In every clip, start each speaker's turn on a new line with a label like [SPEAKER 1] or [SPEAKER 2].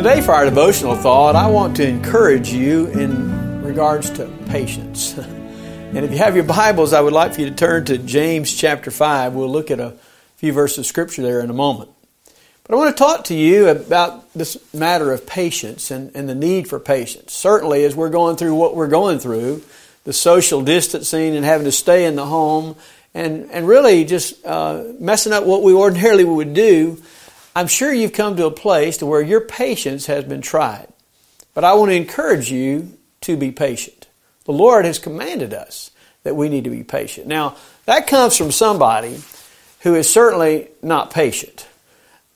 [SPEAKER 1] Today, for our devotional thought, I want to encourage you in regards to patience. and if you have your Bibles, I would like for you to turn to James chapter 5. We'll look at a few verses of scripture there in a moment. But I want to talk to you about this matter of patience and, and the need for patience. Certainly, as we're going through what we're going through, the social distancing and having to stay in the home, and, and really just uh, messing up what we ordinarily would do, I'm sure you've come to a place to where your patience has been tried. But I want to encourage you to be patient. The Lord has commanded us that we need to be patient. Now, that comes from somebody who is certainly not patient.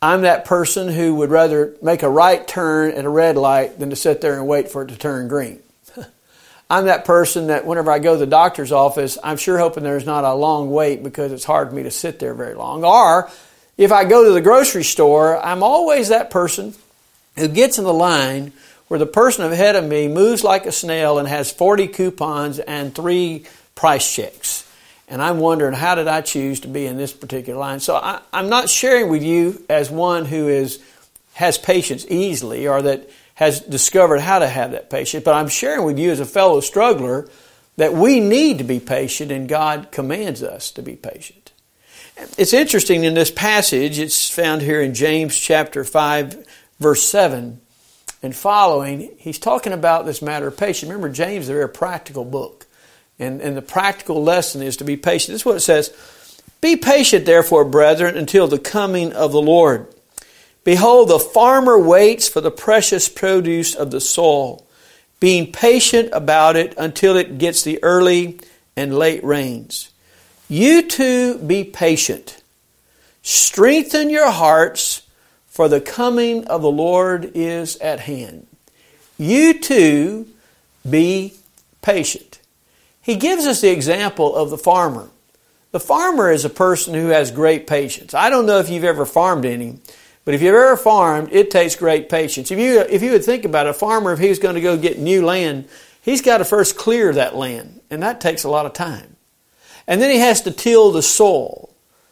[SPEAKER 1] I'm that person who would rather make a right turn at a red light than to sit there and wait for it to turn green. I'm that person that whenever I go to the doctor's office, I'm sure hoping there's not a long wait because it's hard for me to sit there very long. Or if I go to the grocery store, I'm always that person who gets in the line where the person ahead of me moves like a snail and has 40 coupons and three price checks. And I'm wondering, how did I choose to be in this particular line? So I, am not sharing with you as one who is, has patience easily or that has discovered how to have that patience, but I'm sharing with you as a fellow struggler that we need to be patient and God commands us to be patient. It's interesting in this passage, it's found here in James chapter 5, verse 7 and following. He's talking about this matter of patience. Remember, James is a very practical book. And, and the practical lesson is to be patient. This is what it says Be patient, therefore, brethren, until the coming of the Lord. Behold, the farmer waits for the precious produce of the soil, being patient about it until it gets the early and late rains. You too be patient. Strengthen your hearts, for the coming of the Lord is at hand. You too be patient. He gives us the example of the farmer. The farmer is a person who has great patience. I don't know if you've ever farmed any, but if you've ever farmed, it takes great patience. If you, if you would think about it, a farmer, if he's going to go get new land, he's got to first clear that land, and that takes a lot of time. And then he has to till the soil.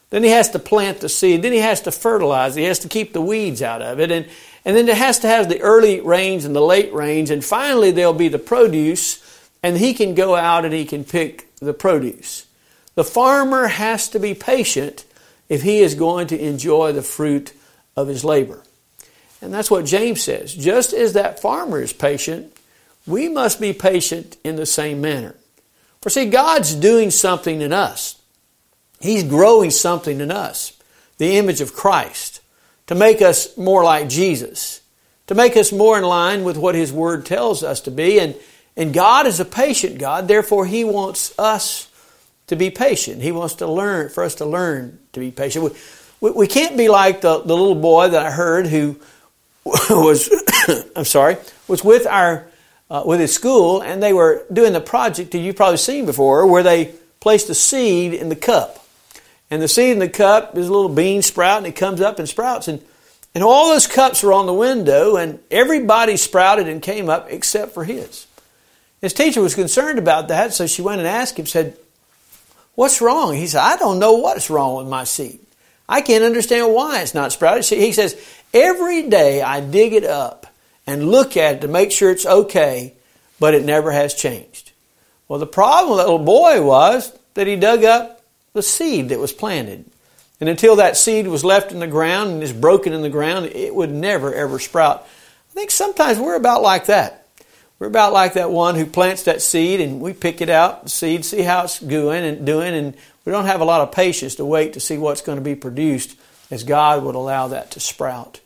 [SPEAKER 1] Then he has to plant the seed. Then he has to fertilize. He has to keep the weeds out of it. And, and then it has to have the early rains and the late rains. And finally, there'll be the produce, and he can go out and he can pick the produce. The farmer has to be patient if he is going to enjoy the fruit of his labor. And that's what James says. Just as that farmer is patient, we must be patient in the same manner. For see, God's doing something in us. He's growing something in us, the image of Christ, to make us more like Jesus, to make us more in line with what His Word tells us to be. And, and God is a patient God, therefore He wants us to be patient. He wants to learn, for us to learn to be patient. We, we, we can't be like the, the little boy that I heard who was, I'm sorry, was with our uh, with his school, and they were doing the project that you've probably seen before, where they placed a seed in the cup. And the seed in the cup is a little bean sprout, and it comes up and sprouts. And, and all those cups were on the window, and everybody sprouted and came up except for his. His teacher was concerned about that, so she went and asked him, said, What's wrong? He said, I don't know what's wrong with my seed. I can't understand why it's not sprouted. He says, Every day I dig it up and look at it to make sure it's okay, but it never has changed. Well, the problem with that little boy was that he dug up the seed that was planted. And until that seed was left in the ground and is broken in the ground, it would never ever sprout. I think sometimes we're about like that. We're about like that one who plants that seed and we pick it out, the seed, see how it's going and doing, and we don't have a lot of patience to wait to see what's going to be produced as God would allow that to sprout.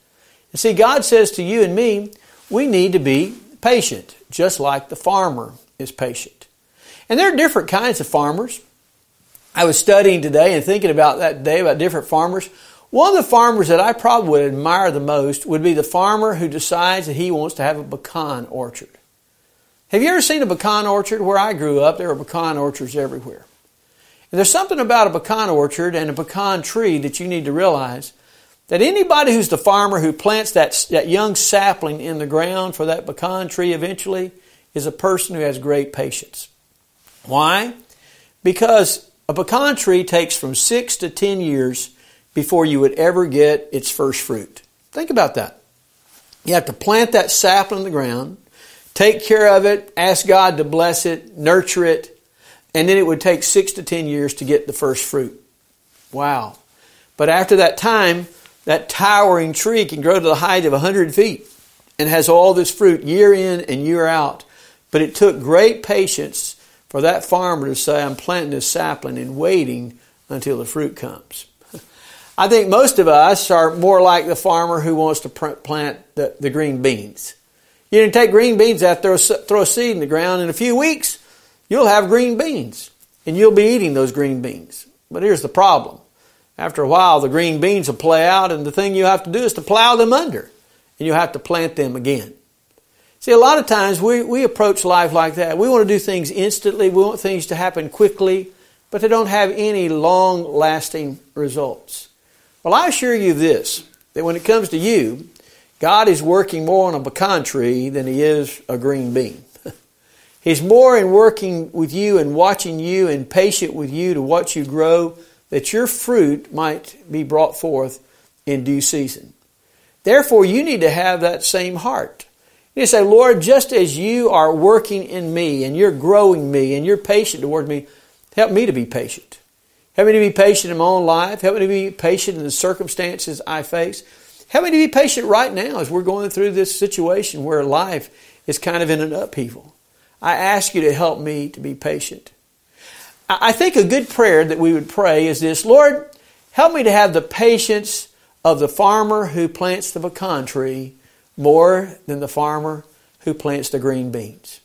[SPEAKER 1] And see, God says to you and me, we need to be patient, just like the farmer is patient. And there are different kinds of farmers. I was studying today and thinking about that day about different farmers. One of the farmers that I probably would admire the most would be the farmer who decides that he wants to have a pecan orchard. Have you ever seen a pecan orchard? Where I grew up, there were pecan orchards everywhere. And there's something about a pecan orchard and a pecan tree that you need to realize that anybody who's the farmer who plants that, that young sapling in the ground for that pecan tree eventually is a person who has great patience. Why? Because a pecan tree takes from six to ten years before you would ever get its first fruit. Think about that. You have to plant that sapling in the ground, take care of it, ask God to bless it, nurture it, and then it would take six to ten years to get the first fruit. Wow. But after that time, that towering tree can grow to the height of 100 feet and has all this fruit year in and year out. But it took great patience for that farmer to say, I'm planting this sapling and waiting until the fruit comes. I think most of us are more like the farmer who wants to plant the, the green beans. You can take green beans out, throw, throw a seed in the ground, in a few weeks, you'll have green beans. And you'll be eating those green beans. But here's the problem. After a while, the green beans will play out, and the thing you have to do is to plow them under. And you have to plant them again. See, a lot of times we, we approach life like that. We want to do things instantly, we want things to happen quickly, but they don't have any long lasting results. Well, I assure you this that when it comes to you, God is working more on a pecan tree than He is a green bean. He's more in working with you and watching you and patient with you to watch you grow that your fruit might be brought forth in due season. Therefore, you need to have that same heart. You say, Lord, just as you are working in me and you're growing me and you're patient toward me, help me to be patient. Help me to be patient in my own life. Help me to be patient in the circumstances I face. Help me to be patient right now as we're going through this situation where life is kind of in an upheaval. I ask you to help me to be patient. I think a good prayer that we would pray is this Lord, help me to have the patience of the farmer who plants the pecan tree more than the farmer who plants the green beans.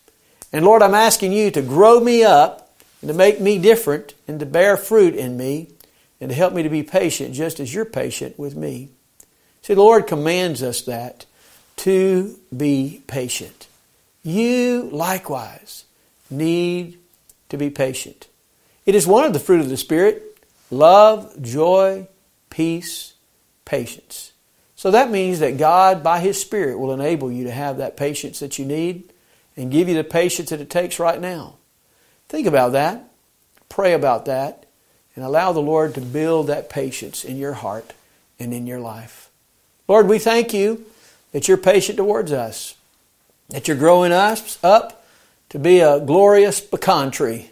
[SPEAKER 1] And Lord, I'm asking you to grow me up and to make me different and to bear fruit in me and to help me to be patient just as you're patient with me. See, the Lord commands us that to be patient. You likewise need to be patient. It is one of the fruit of the Spirit love, joy, peace, patience. So that means that God, by His Spirit, will enable you to have that patience that you need and give you the patience that it takes right now. Think about that. Pray about that. And allow the Lord to build that patience in your heart and in your life. Lord, we thank you that you're patient towards us, that you're growing us up to be a glorious pecan tree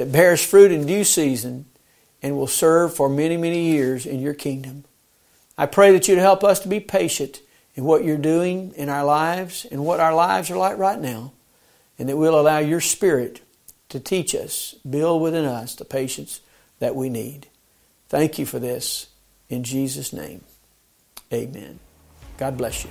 [SPEAKER 1] that bears fruit in due season and will serve for many, many years in your kingdom. I pray that you'd help us to be patient in what you're doing in our lives and what our lives are like right now, and that we'll allow your Spirit to teach us, build within us the patience that we need. Thank you for this. In Jesus' name, amen. God bless you.